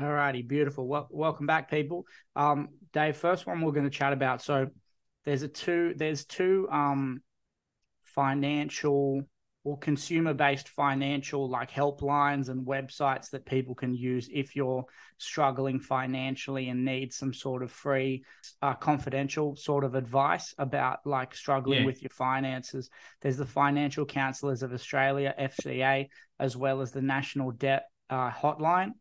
All righty, beautiful. Well, welcome back, people. Um, Dave, first one we're going to chat about. So there's a two there's two um financial or consumer based financial like helplines and websites that people can use if you're struggling financially and need some sort of free uh, confidential sort of advice about like struggling yeah. with your finances there's the financial counselors of australia fca as well as the national debt uh, hotline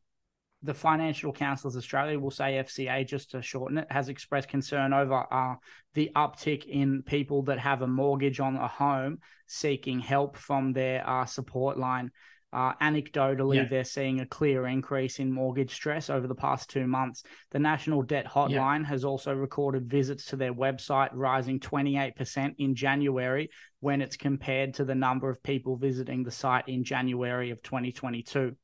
the Financial Counsellors Australia, will say FCA just to shorten it, has expressed concern over uh, the uptick in people that have a mortgage on a home seeking help from their uh, support line. Uh, anecdotally, yeah. they're seeing a clear increase in mortgage stress over the past two months. The National Debt Hotline yeah. has also recorded visits to their website rising 28% in January when it's compared to the number of people visiting the site in January of 2022.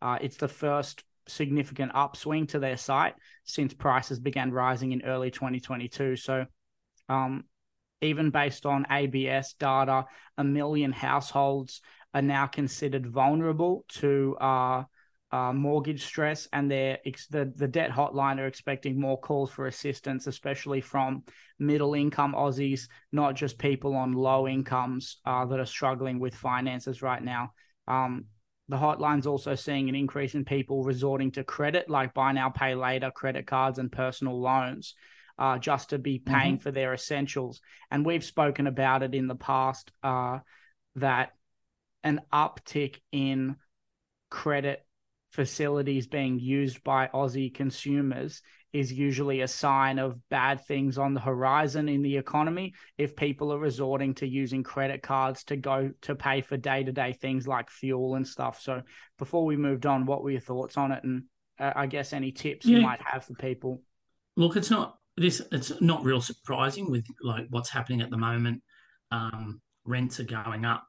Uh, it's the first significant upswing to their site since prices began rising in early 2022. So, um, even based on ABS data, a million households are now considered vulnerable to uh, uh, mortgage stress, and they're the the debt hotline are expecting more calls for assistance, especially from middle income Aussies, not just people on low incomes uh, that are struggling with finances right now. Um, the hotline's also seeing an increase in people resorting to credit, like buy now, pay later, credit cards, and personal loans, uh, just to be paying mm-hmm. for their essentials. And we've spoken about it in the past uh, that an uptick in credit facilities being used by Aussie consumers is usually a sign of bad things on the horizon in the economy. If people are resorting to using credit cards to go to pay for day-to-day things like fuel and stuff. So before we moved on what were your thoughts on it? And uh, i guess any tips yeah. you might have for people? Look it's not this it's not real surprising with like what's happening at the moment. Um, rents are going up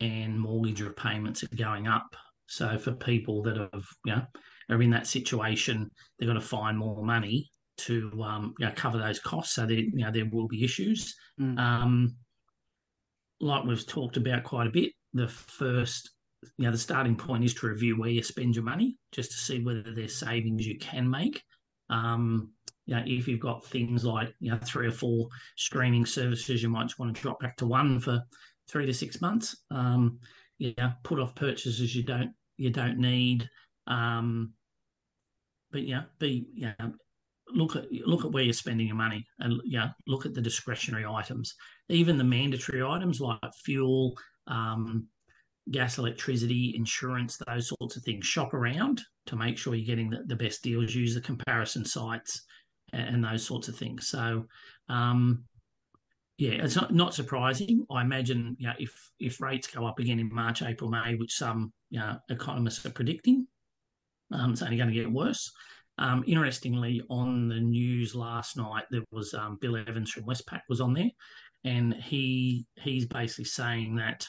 and mortgage repayments are going up. So for people that have you know are in that situation, they're going to find more money to um, you know, cover those costs. So there, you know, there will be issues. Mm. Um, like we've talked about quite a bit, the first, you know, the starting point is to review where you spend your money, just to see whether there's savings you can make. Um, you know, if you've got things like you know three or four streaming services, you might just want to drop back to one for three to six months. Um, yeah, put off purchases you don't you don't need. Um, but yeah, be yeah, look at look at where you're spending your money, and yeah, look at the discretionary items, even the mandatory items like fuel, um, gas, electricity, insurance, those sorts of things. Shop around to make sure you're getting the, the best deals. Use the comparison sites and, and those sorts of things. So. Um, yeah, it's not, not surprising. I imagine, know, if if rates go up again in March, April, May, which some know, economists are predicting, um, it's only going to get worse. Um, interestingly, on the news last night, there was um, Bill Evans from Westpac was on there, and he he's basically saying that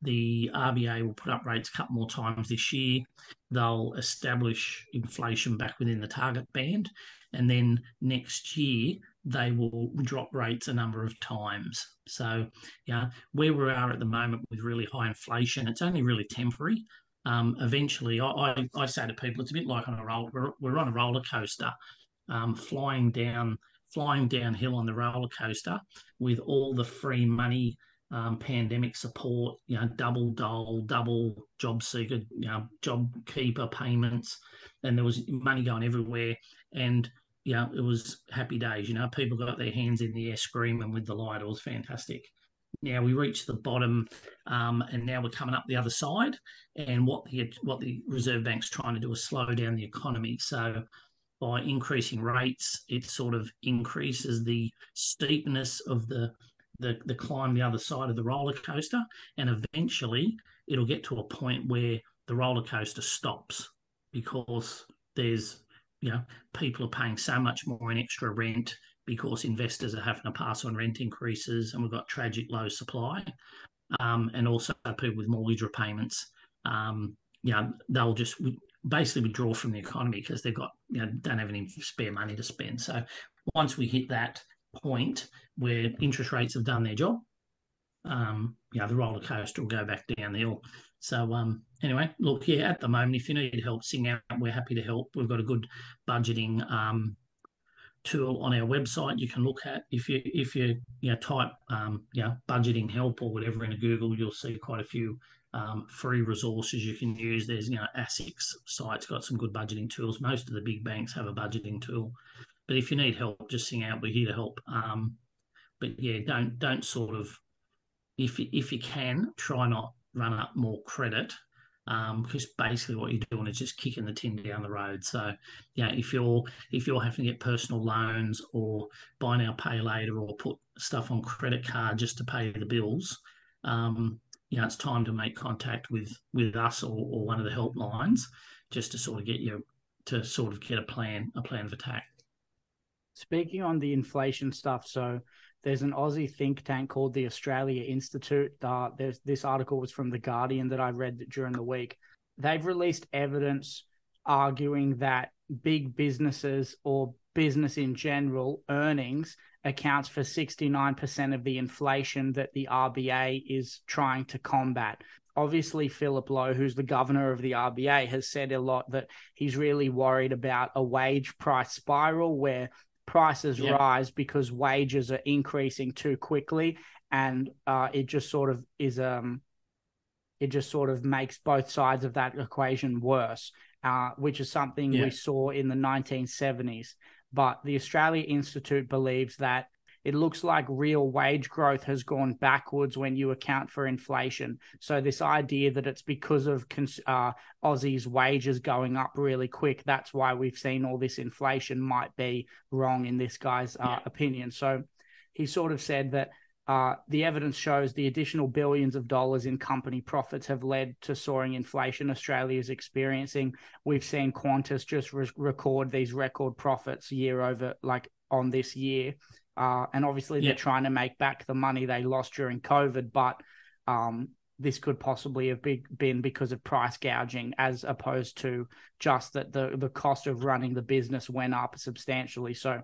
the RBA will put up rates a couple more times this year. They'll establish inflation back within the target band, and then next year they will drop rates a number of times. So, yeah, where we are at the moment with really high inflation, it's only really temporary um, eventually, I, I, I, say to people, it's a bit like on a roller. We're, we're on a roller coaster, um, flying down, flying downhill on the roller coaster with all the free money, um, pandemic support, you know, double dole, double job seeker, you know, job keeper payments, and there was money going everywhere, and know, it was happy days. You know, people got their hands in the air screaming with delight. It was fantastic. Now we reached the bottom, um, and now we're coming up the other side. And what the what the Reserve Bank's trying to do is slow down the economy. So by increasing rates, it sort of increases the steepness of the the, the climb the other side of the roller coaster, and eventually it'll get to a point where the roller coaster stops because there's you know people are paying so much more in extra rent because investors are having to pass on rent increases and we've got tragic low supply. Um, and also people with mortgage repayments, um, you know, they'll just basically withdraw from the economy because they've got, you know, don't have any spare money to spend. So once we hit that point where interest rates have done their job, um, you know, the roller coaster will go back down the hill. So um, anyway, look, yeah, at the moment, if you need help, sing out. We're happy to help. We've got a good budgeting um, tool on our website you can look at. If you if you you know type um, you know budgeting help or whatever into Google, you'll see quite a few um, free resources you can use. There's you know ASIC's site's got some good budgeting tools. Most of the big banks have a budgeting tool, but if you need help, just sing out. We're here to help. Um, but yeah, don't don't sort of if if you can try not run up more credit because um, basically what you're doing is just kicking the tin down the road. So, yeah, if you're if you're having to get personal loans or buy now pay later or put stuff on credit card just to pay the bills, um, you know, it's time to make contact with with us or, or one of the helplines just to sort of get you to sort of get a plan a plan of attack. Speaking on the inflation stuff, so there's an Aussie think tank called the Australia Institute. Uh, this article was from the Guardian that I read during the week. They've released evidence arguing that big businesses or business in general earnings accounts for 69% of the inflation that the RBA is trying to combat. Obviously, Philip Lowe, who's the governor of the RBA, has said a lot that he's really worried about a wage price spiral where prices yeah. rise because wages are increasing too quickly and uh, it just sort of is um it just sort of makes both sides of that equation worse uh, which is something yeah. we saw in the 1970s but the australia institute believes that it looks like real wage growth has gone backwards when you account for inflation. So this idea that it's because of uh, Aussies' wages going up really quick, that's why we've seen all this inflation, might be wrong in this guy's uh, yeah. opinion. So he sort of said that. Uh, the evidence shows the additional billions of dollars in company profits have led to soaring inflation Australia is experiencing. We've seen Qantas just re- record these record profits year over, like on this year. Uh, and obviously, they're trying to make back the money they lost during COVID, but um, this could possibly have be, been because of price gouging as opposed to just that the, the cost of running the business went up substantially. So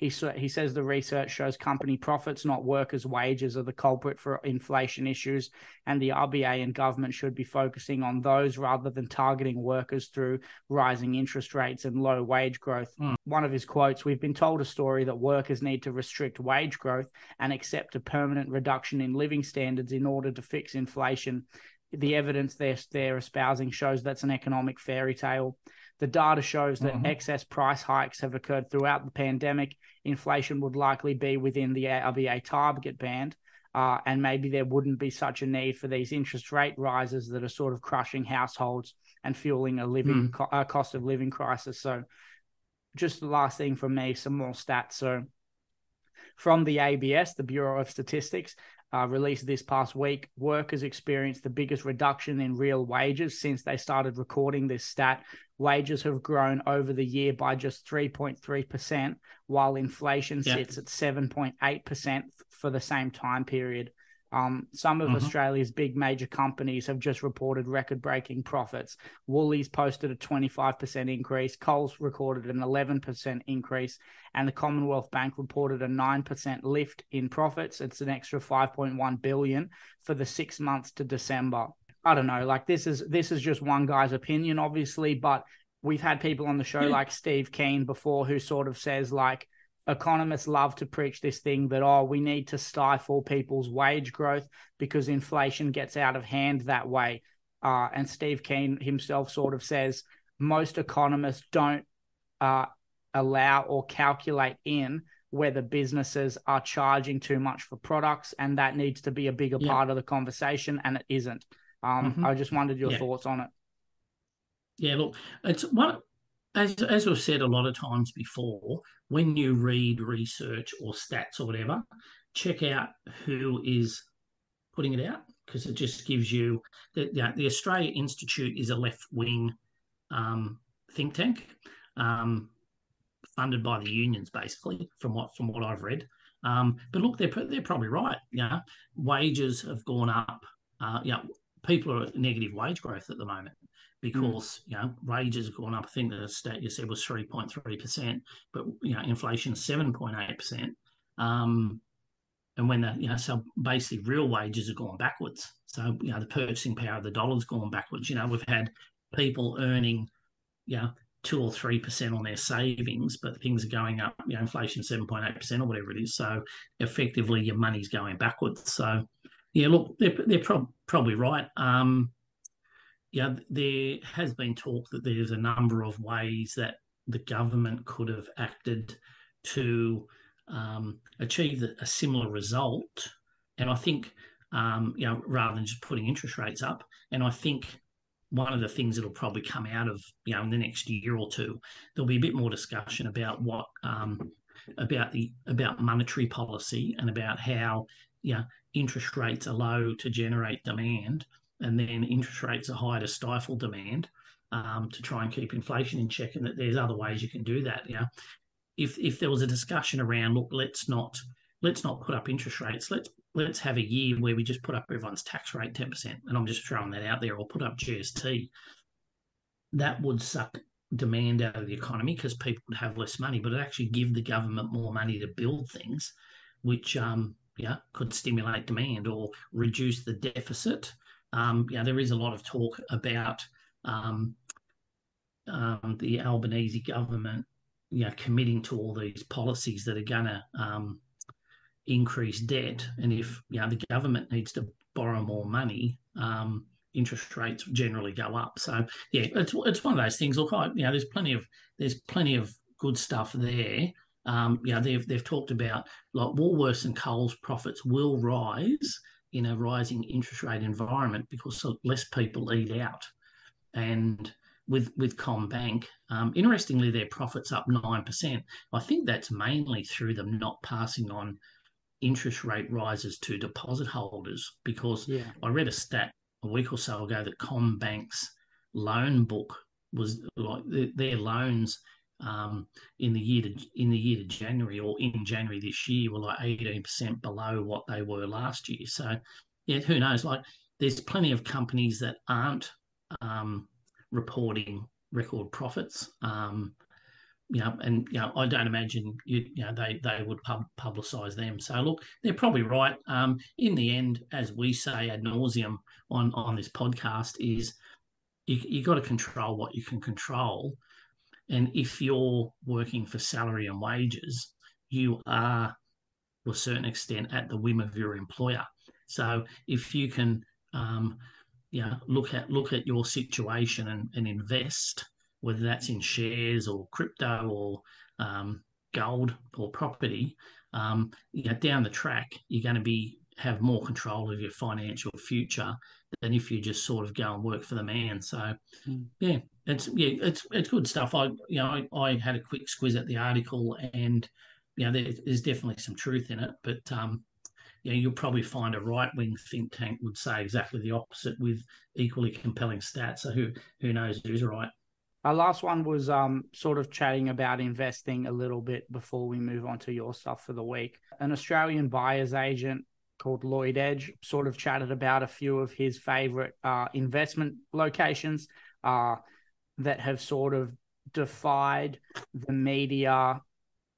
he, he says the research shows company profits, not workers' wages, are the culprit for inflation issues, and the RBA and government should be focusing on those rather than targeting workers through rising interest rates and low wage growth. Mm. One of his quotes We've been told a story that workers need to restrict wage growth and accept a permanent reduction in living standards in order to fix inflation. The evidence they're, they're espousing shows that's an economic fairy tale. The data shows that mm-hmm. excess price hikes have occurred throughout the pandemic. Inflation would likely be within the RBA target band, uh, and maybe there wouldn't be such a need for these interest rate rises that are sort of crushing households and fueling a living mm. co- a cost of living crisis. So, just the last thing from me, some more stats. So, from the ABS, the Bureau of Statistics, uh, released this past week, workers experienced the biggest reduction in real wages since they started recording this stat. Wages have grown over the year by just 3.3%, while inflation yeah. sits at 7.8% for the same time period. Um, some of mm-hmm. Australia's big major companies have just reported record breaking profits. Woolies posted a 25% increase, Coles recorded an 11% increase, and the Commonwealth Bank reported a 9% lift in profits. It's an extra 5.1 billion for the six months to December. I don't know, like this is this is just one guy's opinion, obviously, but we've had people on the show like Steve Keen before who sort of says like economists love to preach this thing that oh we need to stifle people's wage growth because inflation gets out of hand that way uh, and steve keen himself sort of says most economists don't uh, allow or calculate in whether businesses are charging too much for products and that needs to be a bigger yeah. part of the conversation and it isn't um, mm-hmm. i just wondered your yeah. thoughts on it yeah look it's one as as we've said a lot of times before, when you read research or stats or whatever, check out who is putting it out because it just gives you the, the, the Australia Institute is a left wing um, think tank um, funded by the unions, basically, from what from what I've read. Um, but look, they're they're probably right. Yeah, wages have gone up. Uh, yeah, people are at negative wage growth at the moment. Hmm. because mm. you know wages have gone up. I think the stat you said was three point three percent, but you know inflation seven point eight percent. Um, and when the you know so basically real wages are going backwards. So you know the purchasing power of the dollar's gone backwards. You know we've had people earning, you know, two or three percent on their savings, but things are going up. You know, inflation seven point eight percent or whatever it is. So effectively, your money's going backwards. So yeah, look, they're they're prob- probably right. Um, yeah, there has been talk that there's a number of ways that the government could have acted to um, achieve a similar result. And I think, um, you know, rather than just putting interest rates up, and I think one of the things that'll probably come out of you know in the next year or two, there'll be a bit more discussion about what um, about the about monetary policy and about how you know, interest rates are low to generate demand, and then interest rates are high to stifle demand um, to try and keep inflation in check, and that there's other ways you can do that. Know, if if there was a discussion around, look, let's not let's not put up interest rates. Let's let's have a year where we just put up everyone's tax rate 10%, and I'm just throwing that out there, or put up GST, that would suck demand out of the economy because people would have less money, but it actually give the government more money to build things, which um, yeah, could stimulate demand or reduce the deficit. Um, yeah, there is a lot of talk about um, um, the Albanese government, you know, committing to all these policies that are going to um, increase debt, and if you know the government needs to borrow more money, um, interest rates generally go up. So yeah, it's it's one of those things. Look, I, you know, there's plenty of there's plenty of good stuff there. Um, you know, they've they've talked about like Woolworths and Coles profits will rise in a rising interest rate environment because less people eat out, and with with CommBank, um, interestingly, their profits up nine percent. I think that's mainly through them not passing on interest rate rises to deposit holders because yeah. I read a stat a week or so ago that CommBank's loan book was like their loans um, in the year to in the year to January or in January this year were like eighteen percent below what they were last year. So yeah, who knows? Like there's plenty of companies that aren't um, reporting record profits. Um, you know, and you know, I don't imagine you, you know they they would pub, publicise them. So look, they're probably right. Um, in the end, as we say ad nauseum on on this podcast, is you you got to control what you can control, and if you're working for salary and wages, you are to a certain extent at the whim of your employer. So if you can, um, you know, look at look at your situation and, and invest whether that's in shares or crypto or um, gold or property, um, you know, down the track, you're going to be have more control of your financial future than if you just sort of go and work for the man. So, mm. yeah, it's yeah, it's it's good stuff. I you know I, I, had a quick squiz at the article, and you know there, there's definitely some truth in it, but um, you know, you'll probably find a right wing think tank would say exactly the opposite with equally compelling stats. So who who knows who's right? Our last one was um, sort of chatting about investing a little bit before we move on to your stuff for the week. An Australian buyer's agent called Lloyd Edge sort of chatted about a few of his favorite uh, investment locations uh, that have sort of defied the media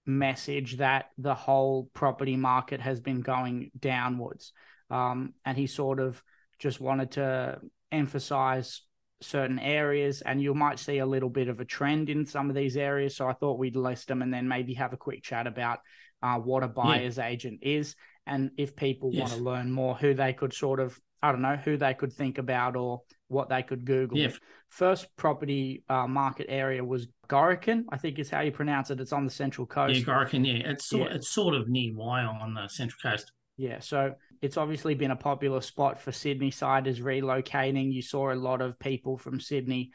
message that the whole property market has been going downwards. Um, and he sort of just wanted to emphasize certain areas and you might see a little bit of a trend in some of these areas so i thought we'd list them and then maybe have a quick chat about uh, what a buyer's yeah. agent is and if people yes. want to learn more who they could sort of i don't know who they could think about or what they could google yeah. first property uh, market area was Gorokan, I think is how you pronounce it. It's on the central coast. Yeah, Gorokan. Yeah, it's sort, yeah. it's sort of near Wyong on the central coast. Yeah, so it's obviously been a popular spot for Sydney siders relocating. You saw a lot of people from Sydney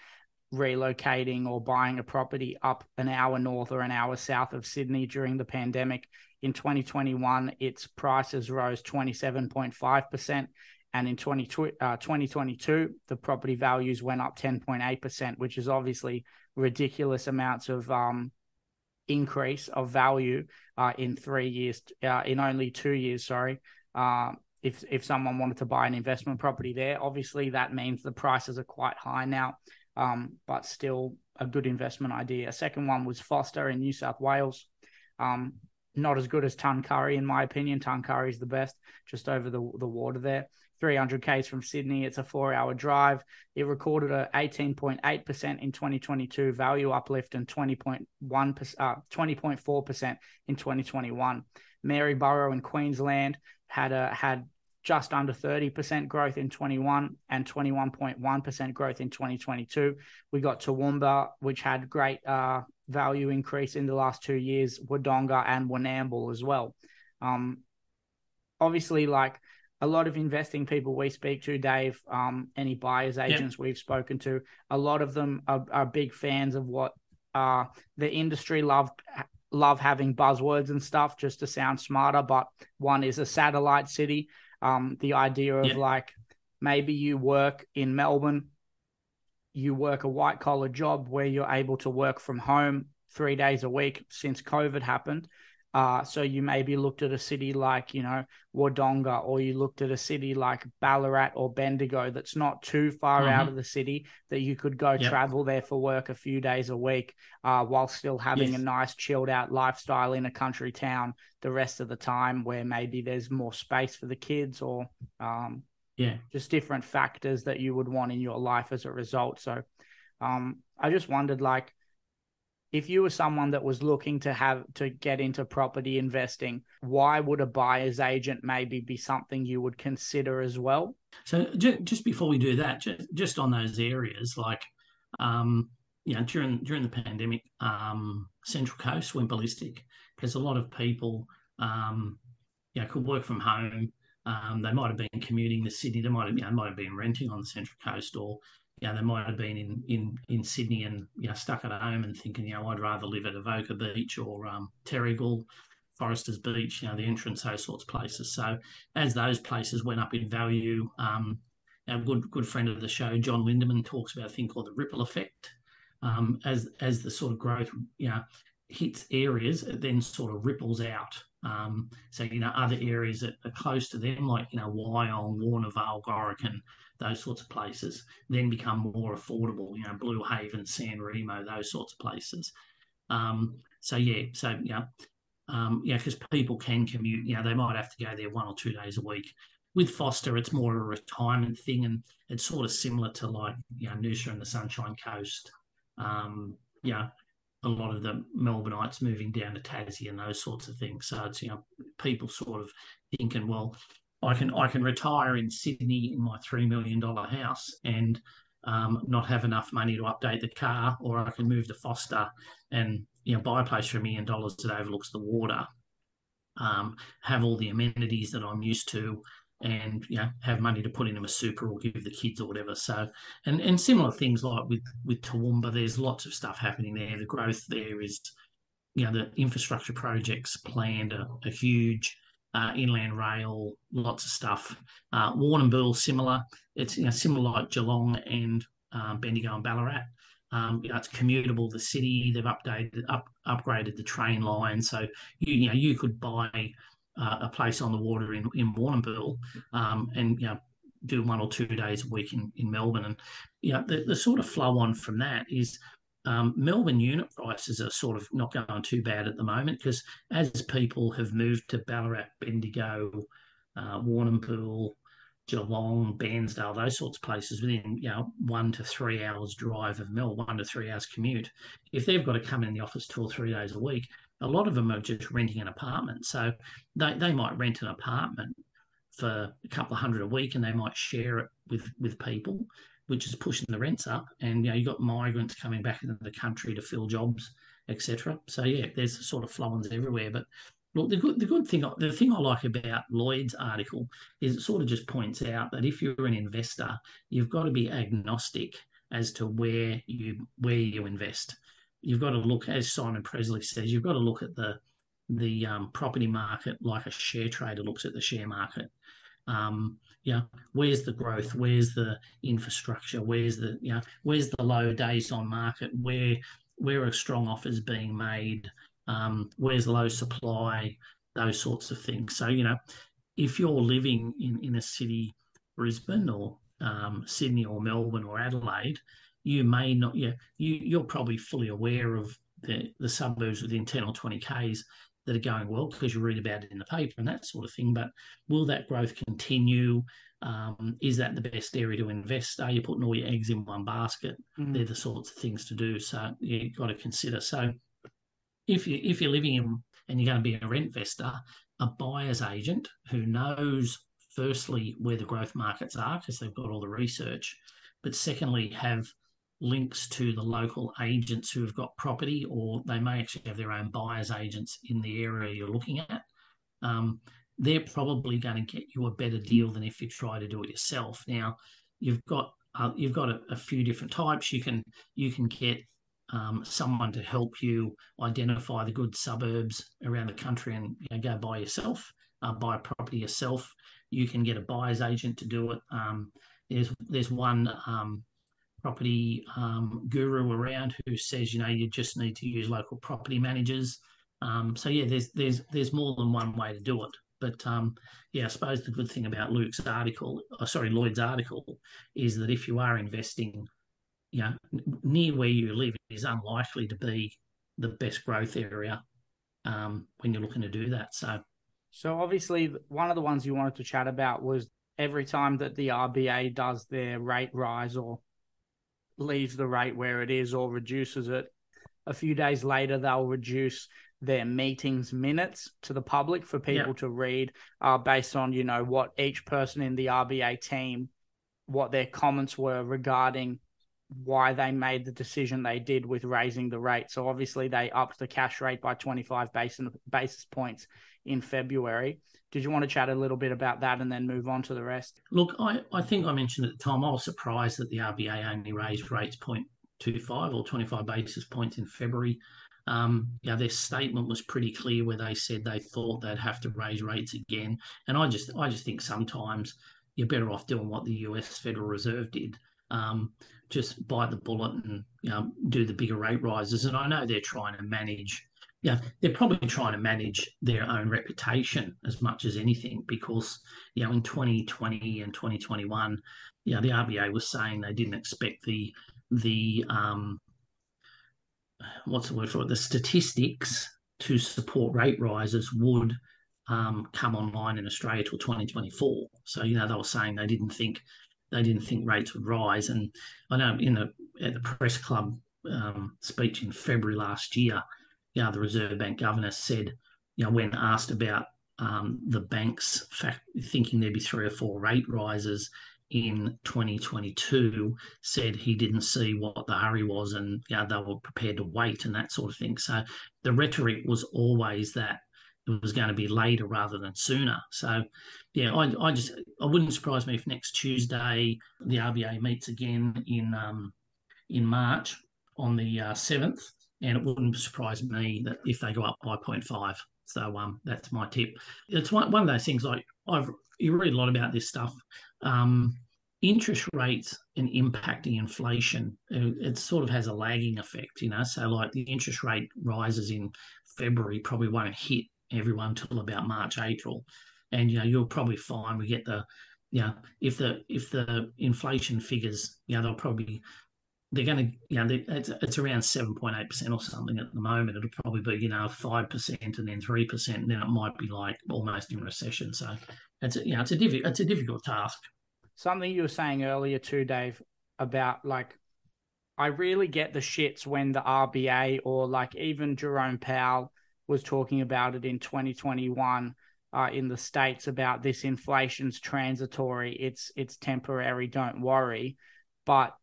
relocating or buying a property up an hour north or an hour south of Sydney during the pandemic. In 2021, its prices rose 27.5%. And in 20, uh, 2022, the property values went up 10.8%, which is obviously ridiculous amounts of um, increase of value uh, in three years, uh, in only two years, sorry. Uh, if if someone wanted to buy an investment property there, obviously that means the prices are quite high now, um, but still a good investment idea. A second one was Forster in New South Wales. Um, not as good as Tuncurry in my opinion. Tuncurry is the best, just over the the water there. 300 k's from Sydney. It's a four-hour drive. It recorded a 18.8% in 2022 value uplift and 20.1 uh, 20.4% in 2021. Maryborough in Queensland had a had just under 30% growth in 21 and 21.1% growth in 2022. We got Toowoomba, which had great uh, value increase in the last two years, Wodonga and Warrnambool as well. Um, obviously, like a lot of investing people we speak to, Dave, um, any buyers agents yep. we've spoken to, a lot of them are, are big fans of what uh, the industry love love having buzzwords and stuff just to sound smarter. But one is a satellite city um, the idea of yeah. like maybe you work in Melbourne, you work a white collar job where you're able to work from home three days a week since COVID happened. Uh, so you maybe looked at a city like, you know, Wodonga, or you looked at a city like Ballarat or Bendigo that's not too far mm-hmm. out of the city that you could go yep. travel there for work a few days a week uh, while still having yes. a nice chilled out lifestyle in a country town the rest of the time where maybe there's more space for the kids or um, yeah, just different factors that you would want in your life as a result. So um, I just wondered like, if you were someone that was looking to have to get into property investing, why would a buyer's agent maybe be something you would consider as well? So just before we do that, just, just on those areas, like um, you know, during during the pandemic, um, Central Coast went ballistic because a lot of people, um, you know, could work from home. Um, they might have been commuting to Sydney. They might have, you know, might have been renting on the Central Coast, or you know, they might have been in, in, in Sydney and you know stuck at home and thinking, you know, I'd rather live at Avoca Beach or um, Terrigal, Foresters Beach, you know, the entrance, those sorts of places. So as those places went up in value, um, our good good friend of the show, John Lindeman, talks about a thing called the ripple effect. Um, as as the sort of growth, you know, hits areas, it then sort of ripples out. Um, so you know, other areas that are close to them, like you know, Wyong, Warrnambool, Gorokan, those sorts of places, then become more affordable. You know, Blue Haven, San Remo, those sorts of places. Um, so yeah, so yeah, um, yeah, because people can commute. You know, they might have to go there one or two days a week. With Forster, it's more of a retirement thing, and it's sort of similar to like you know Noosa and the Sunshine Coast. Um, yeah, a lot of the Melbourneites moving down to Tassie and those sorts of things. So it's you know people sort of thinking, well, I can I can retire in Sydney in my three million dollar house and um, not have enough money to update the car, or I can move to Forster and you know buy a place for a million dollars that overlooks the water, um, have all the amenities that I'm used to, and you know have money to put into a super or give the kids or whatever. So and and similar things like with with Toowoomba, there's lots of stuff happening there. The growth there is, you know, the infrastructure projects planned are, are huge uh, inland rail, lots of stuff. Uh, Warrnambool, similar. It's you know, similar like Geelong and um, Bendigo and Ballarat. Um, you know, it's commutable. The city they've updated, up, upgraded the train line, so you, you know you could buy uh, a place on the water in in Warrnambool, um, and you know do one or two days a week in, in Melbourne. And you know the, the sort of flow on from that is um, Melbourne unit prices are sort of not going too bad at the moment because as people have moved to Ballarat, Bendigo, uh, Warrnambool, Geelong, Bairnsdale, those sorts of places within you know one to three hours drive of Mel, one to three hours commute. If they've got to come in the office two or three days a week, a lot of them are just renting an apartment. So they, they might rent an apartment for a couple of hundred a week and they might share it with with people which is pushing the rents up. And you know, you've got migrants coming back into the country to fill jobs, etc. So yeah, there's sort of flow-ons everywhere. But look, the good the good thing the thing I like about Lloyd's article is it sort of just points out that if you're an investor, you've got to be agnostic as to where you where you invest. You've got to look, as Simon Pressley says, you've got to look at the the um, property market like a share trader looks at the share market. Um, yeah, where's the growth? Where's the infrastructure? Where's the you know, where's the low days on market? Where where are strong offers being made? Um, where's low supply? Those sorts of things. So you know, if you're living in in a city, Brisbane or um, Sydney or Melbourne or Adelaide, you may not. Yeah, you you're probably fully aware of the the suburbs within ten or twenty k's that are going well because you read about it in the paper and that sort of thing. But will that growth continue? Um, is that the best area to invest? Are you putting all your eggs in one basket? Mm. They're the sorts of things to do. So you've got to consider. So if you if you're living in and you're going to be a rent investor, a buyer's agent who knows firstly where the growth markets are because they've got all the research, but secondly have links to the local agents who have got property, or they may actually have their own buyers agents in the area you're looking at. Um, they're probably going to get you a better deal than if you try to do it yourself. Now, you've got uh, you've got a, a, few different types. You can you can get um, someone to help you identify the good suburbs around the country and you know, go buy yourself, uh, buy a property yourself. You can get a buyer's agent to do it. Um, there's there's one um, property um, guru around who says you know you just need to use local property managers. Um, so yeah, there's there's there's more than one way to do it. But um, yeah, I suppose the good thing about Luke's article, oh, sorry, Lloyd's article, is that if you are investing, you know, near where you live is unlikely to be the best growth area um, when you're looking to do that. So, so obviously, one of the ones you wanted to chat about was every time that the RBA does their rate rise or leaves the rate where it is or reduces it, a few days later they'll reduce their meetings minutes to the public for people yeah. to read uh, based on you know what each person in the RBA team what their comments were regarding why they made the decision they did with raising the rate. So obviously they upped the cash rate by 25 basis, basis points in February. Did you want to chat a little bit about that and then move on to the rest? Look, I, I think I mentioned at the time I was surprised that the RBA only raised rates 0.25 or 25 basis points in February. Um, yeah, their statement was pretty clear where they said they thought they'd have to raise rates again. And I just I just think sometimes you're better off doing what the US Federal Reserve did. Um, just bite the bullet and you know, do the bigger rate rises. And I know they're trying to manage, yeah, they're probably trying to manage their own reputation as much as anything because, you know, in 2020 and 2021, you know, the RBA was saying they didn't expect the, the, um, what's the word for it, the statistics to support rate rises would um, come online in Australia till 2024. So, you know, they were saying they didn't think they didn't think rates would rise. And I know in the at the press club um, speech in February last year, you know, the Reserve Bank governor said, you know, when asked about um, the banks fact, thinking there'd be three or four rate rises in 2022, said he didn't see what the hurry was and you know, they were prepared to wait and that sort of thing. So the rhetoric was always that it was going to be later rather than sooner. So, yeah, I, I just I wouldn't surprise me if next Tuesday the RBA meets again in um, in March on the uh, seventh, uh, and it wouldn't surprise me that if they go up by 0.5. So um, that's my tip. It's one, one of those things like I've you read a lot about this stuff. Um, interest rates and impacting inflation, uh, it sort of has a lagging effect, you know. So like the interest rate rises in February probably won't hit everyone till about March, April, and you know you'll probably find we get the, you know, if the if the inflation figures, you know, they'll probably they're going to, you know, it's, it's around seven point eight percent or something at the moment. It'll probably be you know five percent and then three percent, and then it might be like almost in recession. So it's a, you know it's a difficult it's a difficult task. Something you were saying earlier too, Dave, about like I really get the shits when the RBA or like even Jerome Powell was talking about it in 2021 uh, in the states about this inflation's transitory. It's it's temporary. Don't worry, but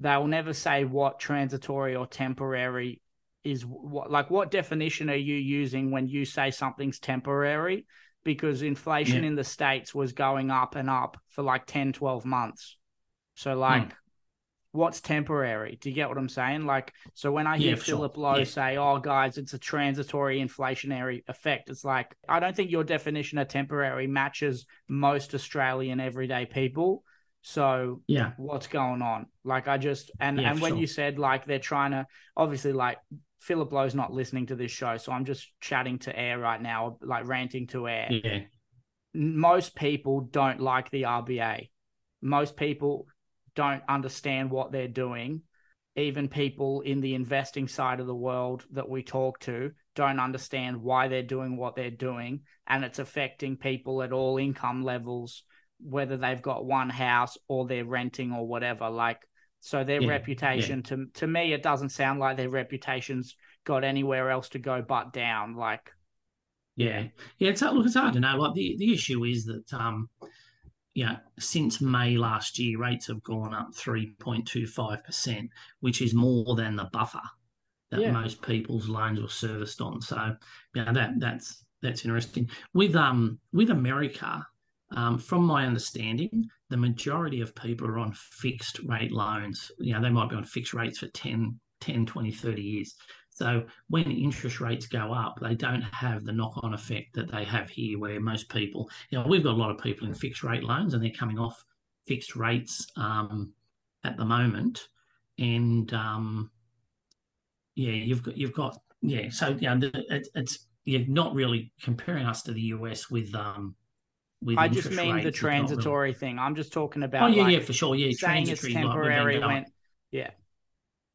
they'll never say what transitory or temporary is. What like what definition are you using when you say something's temporary? Because inflation yeah. in the states was going up and up for like 10, 12 months. So like. Hmm what's temporary. Do you get what I'm saying? Like, so when I hear yeah, Philip sure. Lowe yeah. say, "Oh, guys, it's a transitory inflationary effect," it's like I don't think your definition of temporary matches most Australian everyday people. So yeah, what's going on? Like, I just and yeah, and when sure. you said like they're trying to obviously like Philip Lowe's not listening to this show, so I'm just chatting to air right now, like ranting to air. Yeah. Most people don't like the RBA. Most people don't understand what they're doing. even people in the investing side of the world that we talk to don't understand why they're doing what they're doing and it's affecting people at all income levels whether they've got one house or they're renting or whatever like so their yeah, reputation yeah. to to me it doesn't sound like their reputation's got anywhere else to go but down like yeah yeah it's look it's hard to know like the the issue is that um yeah, since May last year, rates have gone up 3.25%, which is more than the buffer that yeah. most people's loans were serviced on. So, yeah, that that's that's interesting. With um with America, um, from my understanding, the majority of people are on fixed rate loans. You know, they might be on fixed rates for 10, 10 20, 30 years. So when interest rates go up, they don't have the knock-on effect that they have here, where most people, you know, we've got a lot of people in fixed rate loans, and they're coming off fixed rates um, at the moment, and um, yeah, you've got you've got yeah, so yeah, it, it's you're not really comparing us to the US with um I just mean the transitory really... thing. I'm just talking about. Oh yeah, like, yeah, for sure. Yeah, transitory. temporary. Like, when, yeah,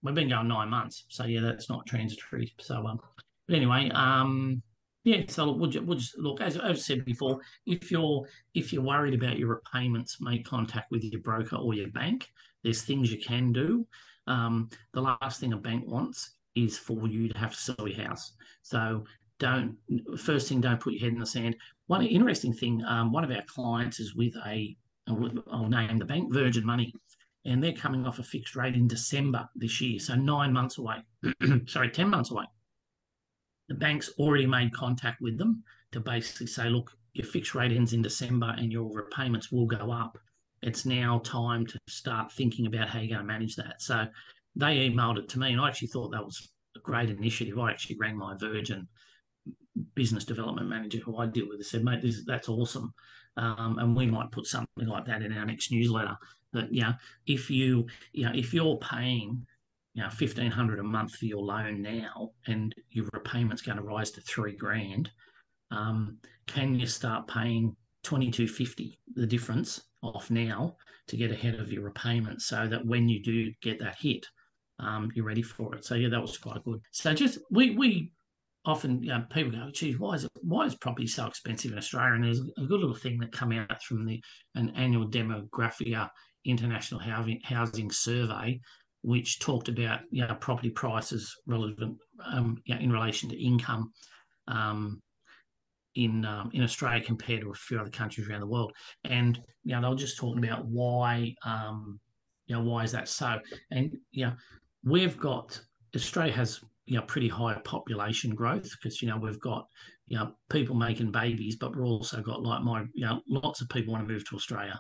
we've been going nine months, so yeah, that's not transitory. So um, but anyway, um, yeah. So we'll just, we'll just look as I've said before. If you're if you're worried about your repayments, make contact with your broker or your bank. There's things you can do. Um, the last thing a bank wants is for you to have to sell your house. So don't first thing, don't put your head in the sand. One interesting thing, um, one of our clients is with a I'll name the bank Virgin Money and they're coming off a fixed rate in December this year, so nine months away. Sorry, 10 months away. The bank's already made contact with them to basically say, look, your fixed rate ends in December and your repayments will go up. It's now time to start thinking about how you're going to manage that. So they emailed it to me, and I actually thought that was a great initiative. I actually rang my Virgin business development manager who I deal with said, mate, this, that's awesome. Um, and we might put something like that in our next newsletter that you know if you you know if you're paying you know fifteen hundred a month for your loan now and your repayment's going to rise to three grand, um, can you start paying twenty two fifty the difference off now to get ahead of your repayment so that when you do get that hit, um, you're ready for it. So yeah, that was quite good. So just we we often you know, people go, geez, why is it why is property so expensive in Australia? And there's a good little thing that came out from the an annual demographia International Housing, Housing Survey, which talked about you know, property prices relevant um, you know, in relation to income um, in um, in Australia compared to a few other countries around the world. And you know, they were just talking about why um, you know why is that so? And you know, we've got Australia has you know pretty high population growth because you know we've got you know people making babies, but we've also got like my you know lots of people want to move to Australia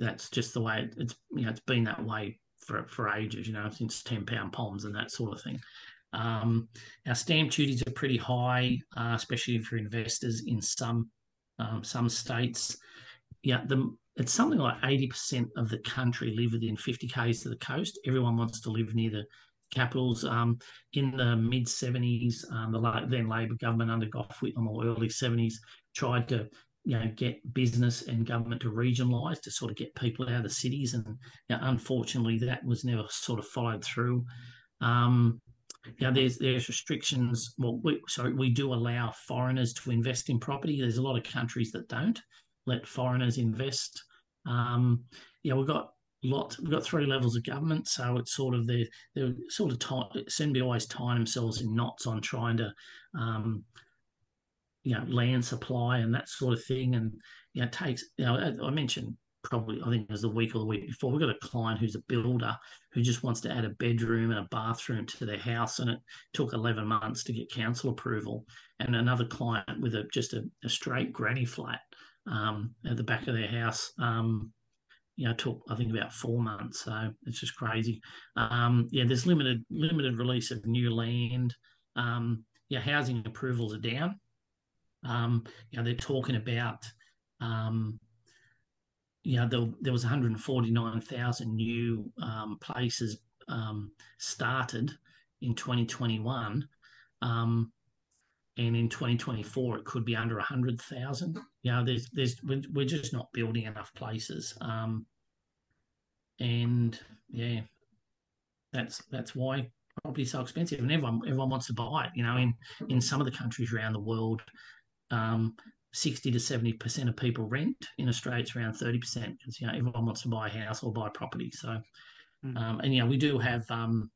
that's just the way it's you know it's been that way for for ages. You know, since ten pound Poms and that sort of thing. Um, our stamp duties are pretty high, uh, especially for investors in some um, some states. Yeah, the it's something like eighty percent of the country live within fifty k's to the coast. Everyone wants to live near the capitals. Um, in the mid seventies, um, the then Labor government under Gough Whitlam or early seventies tried to you know get business and government to regionalise to sort of get people out of the cities, and you know, unfortunately that was never sort of followed through. Um, you know, there's there's restrictions. Well, we, sorry, we do allow foreigners to invest in property. There's a lot of countries that don't let foreigners invest. Um, yeah, we've got lots. We've got three levels of government, so it's sort of they they're sort of tie, seem to be always tying themselves in knots on trying to um, you know land supply and that sort of thing and you know takes you know I mentioned probably I think it was the week or the week before We've got a client who's a builder who just wants to add a bedroom and a bathroom to their house and it took 11 months to get council approval and another client with a just a, a straight granny flat um, at the back of their house um, you know took I think about four months so it's just crazy um, yeah there's limited limited release of new land um, yeah housing approvals are down um, you know, they're talking about, um, you know, there, there was 149,000 new um, places um, started in 2021. Um, and in 2024, it could be under 100,000. You know, there's, there's, we're just not building enough places. Um, and yeah, that's that's why property's so expensive, and everyone everyone wants to buy it. You know, in in some of the countries around the world, um, sixty to seventy percent of people rent. In Australia, it's around thirty percent because you know everyone wants to buy a house or buy property. So, mm. um, and you know we do have um,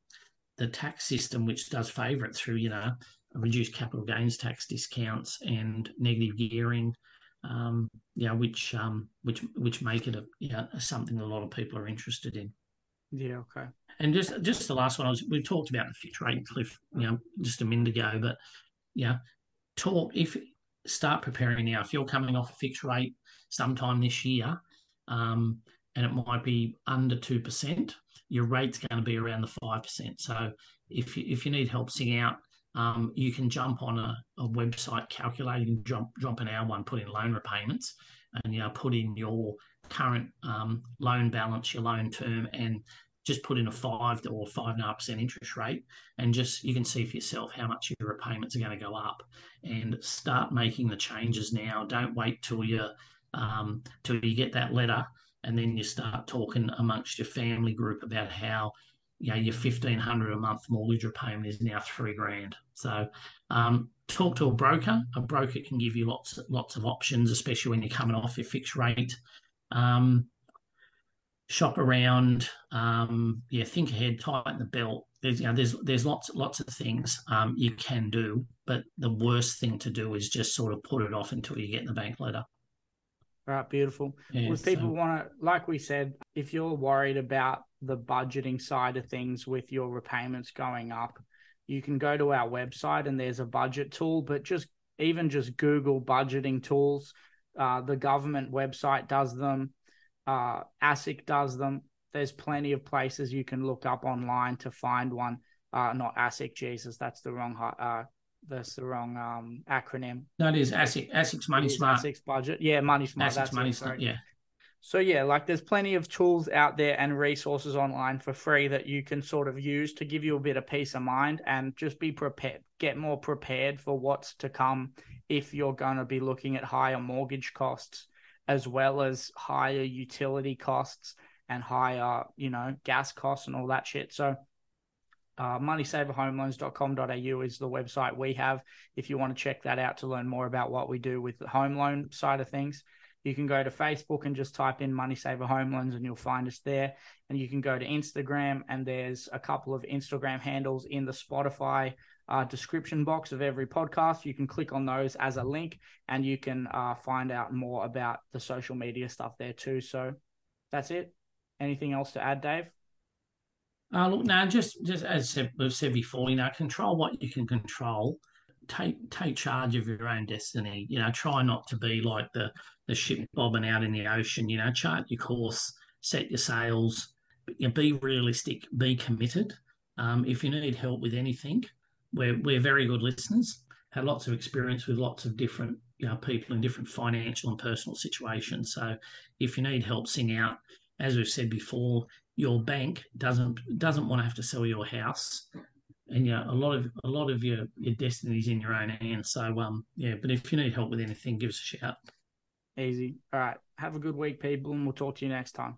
the tax system which does favour it through you know reduced capital gains tax discounts and negative gearing. Um, yeah, which um, which which make it a yeah something a lot of people are interested in. Yeah. Okay. And just just the last one, I was, we talked about the fixed rate cliff, you know, just a minute ago. But yeah, talk if start preparing now. If you're coming off a fixed rate sometime this year, um, and it might be under two percent, your rate's going to be around the five percent. So if you, if you need help seeing out, um, you can jump on a, a website calculating, jump jump an hour one, put in loan repayments, and you know put in your current um, loan balance, your loan term, and just put in a five or five and a half percent interest rate, and just you can see for yourself how much your repayments are going to go up, and start making the changes now. Don't wait till you um, till you get that letter, and then you start talking amongst your family group about how you know your fifteen hundred a month mortgage repayment is now three grand. So um, talk to a broker. A broker can give you lots lots of options, especially when you're coming off your fixed rate. Um, shop around, um, yeah, think ahead, tighten the belt. There's you know there's there's lots lots of things um, you can do, but the worst thing to do is just sort of put it off until you get the bank letter. Right, beautiful. Yeah, well, people want to, like we said, if you're worried about the budgeting side of things with your repayments going up, you can go to our website and there's a budget tool. But just even just Google budgeting tools. Uh, the government website does them. Uh, ASIC does them. There's plenty of places you can look up online to find one. Uh, not ASIC, Jesus, that's the wrong uh, that's the wrong um, acronym. No, it is ASIC. ASIC's Money Smart. ASIC's budget. Yeah, Money Smart. ASIC's Money Smart. Yeah. So yeah, like there's plenty of tools out there and resources online for free that you can sort of use to give you a bit of peace of mind and just be prepared, get more prepared for what's to come if you're going to be looking at higher mortgage costs as well as higher utility costs and higher, you know, gas costs and all that shit. So uh, moneysaverhomeloans.com.au is the website we have. If you want to check that out to learn more about what we do with the home loan side of things, you can go to Facebook and just type in Money Saver Home Loans and you'll find us there. And you can go to Instagram and there's a couple of Instagram handles in the Spotify uh, description box of every podcast. You can click on those as a link and you can uh, find out more about the social media stuff there too. So that's it. Anything else to add, Dave? Uh, look, now just just as we've said before, you know, control what you can control. Take take charge of your own destiny. You know, try not to be like the the ship bobbing out in the ocean. You know, chart your course, set your sails. You know, be realistic, be committed. Um, if you need help with anything, we're we're very good listeners. Had lots of experience with lots of different you know people in different financial and personal situations. So if you need help, sing out. As we've said before, your bank doesn't doesn't want to have to sell your house, and yeah, a lot of a lot of your your destiny is in your own hands. So um yeah, but if you need help with anything, give us a shout. Easy. All right. Have a good week, people, and we'll talk to you next time.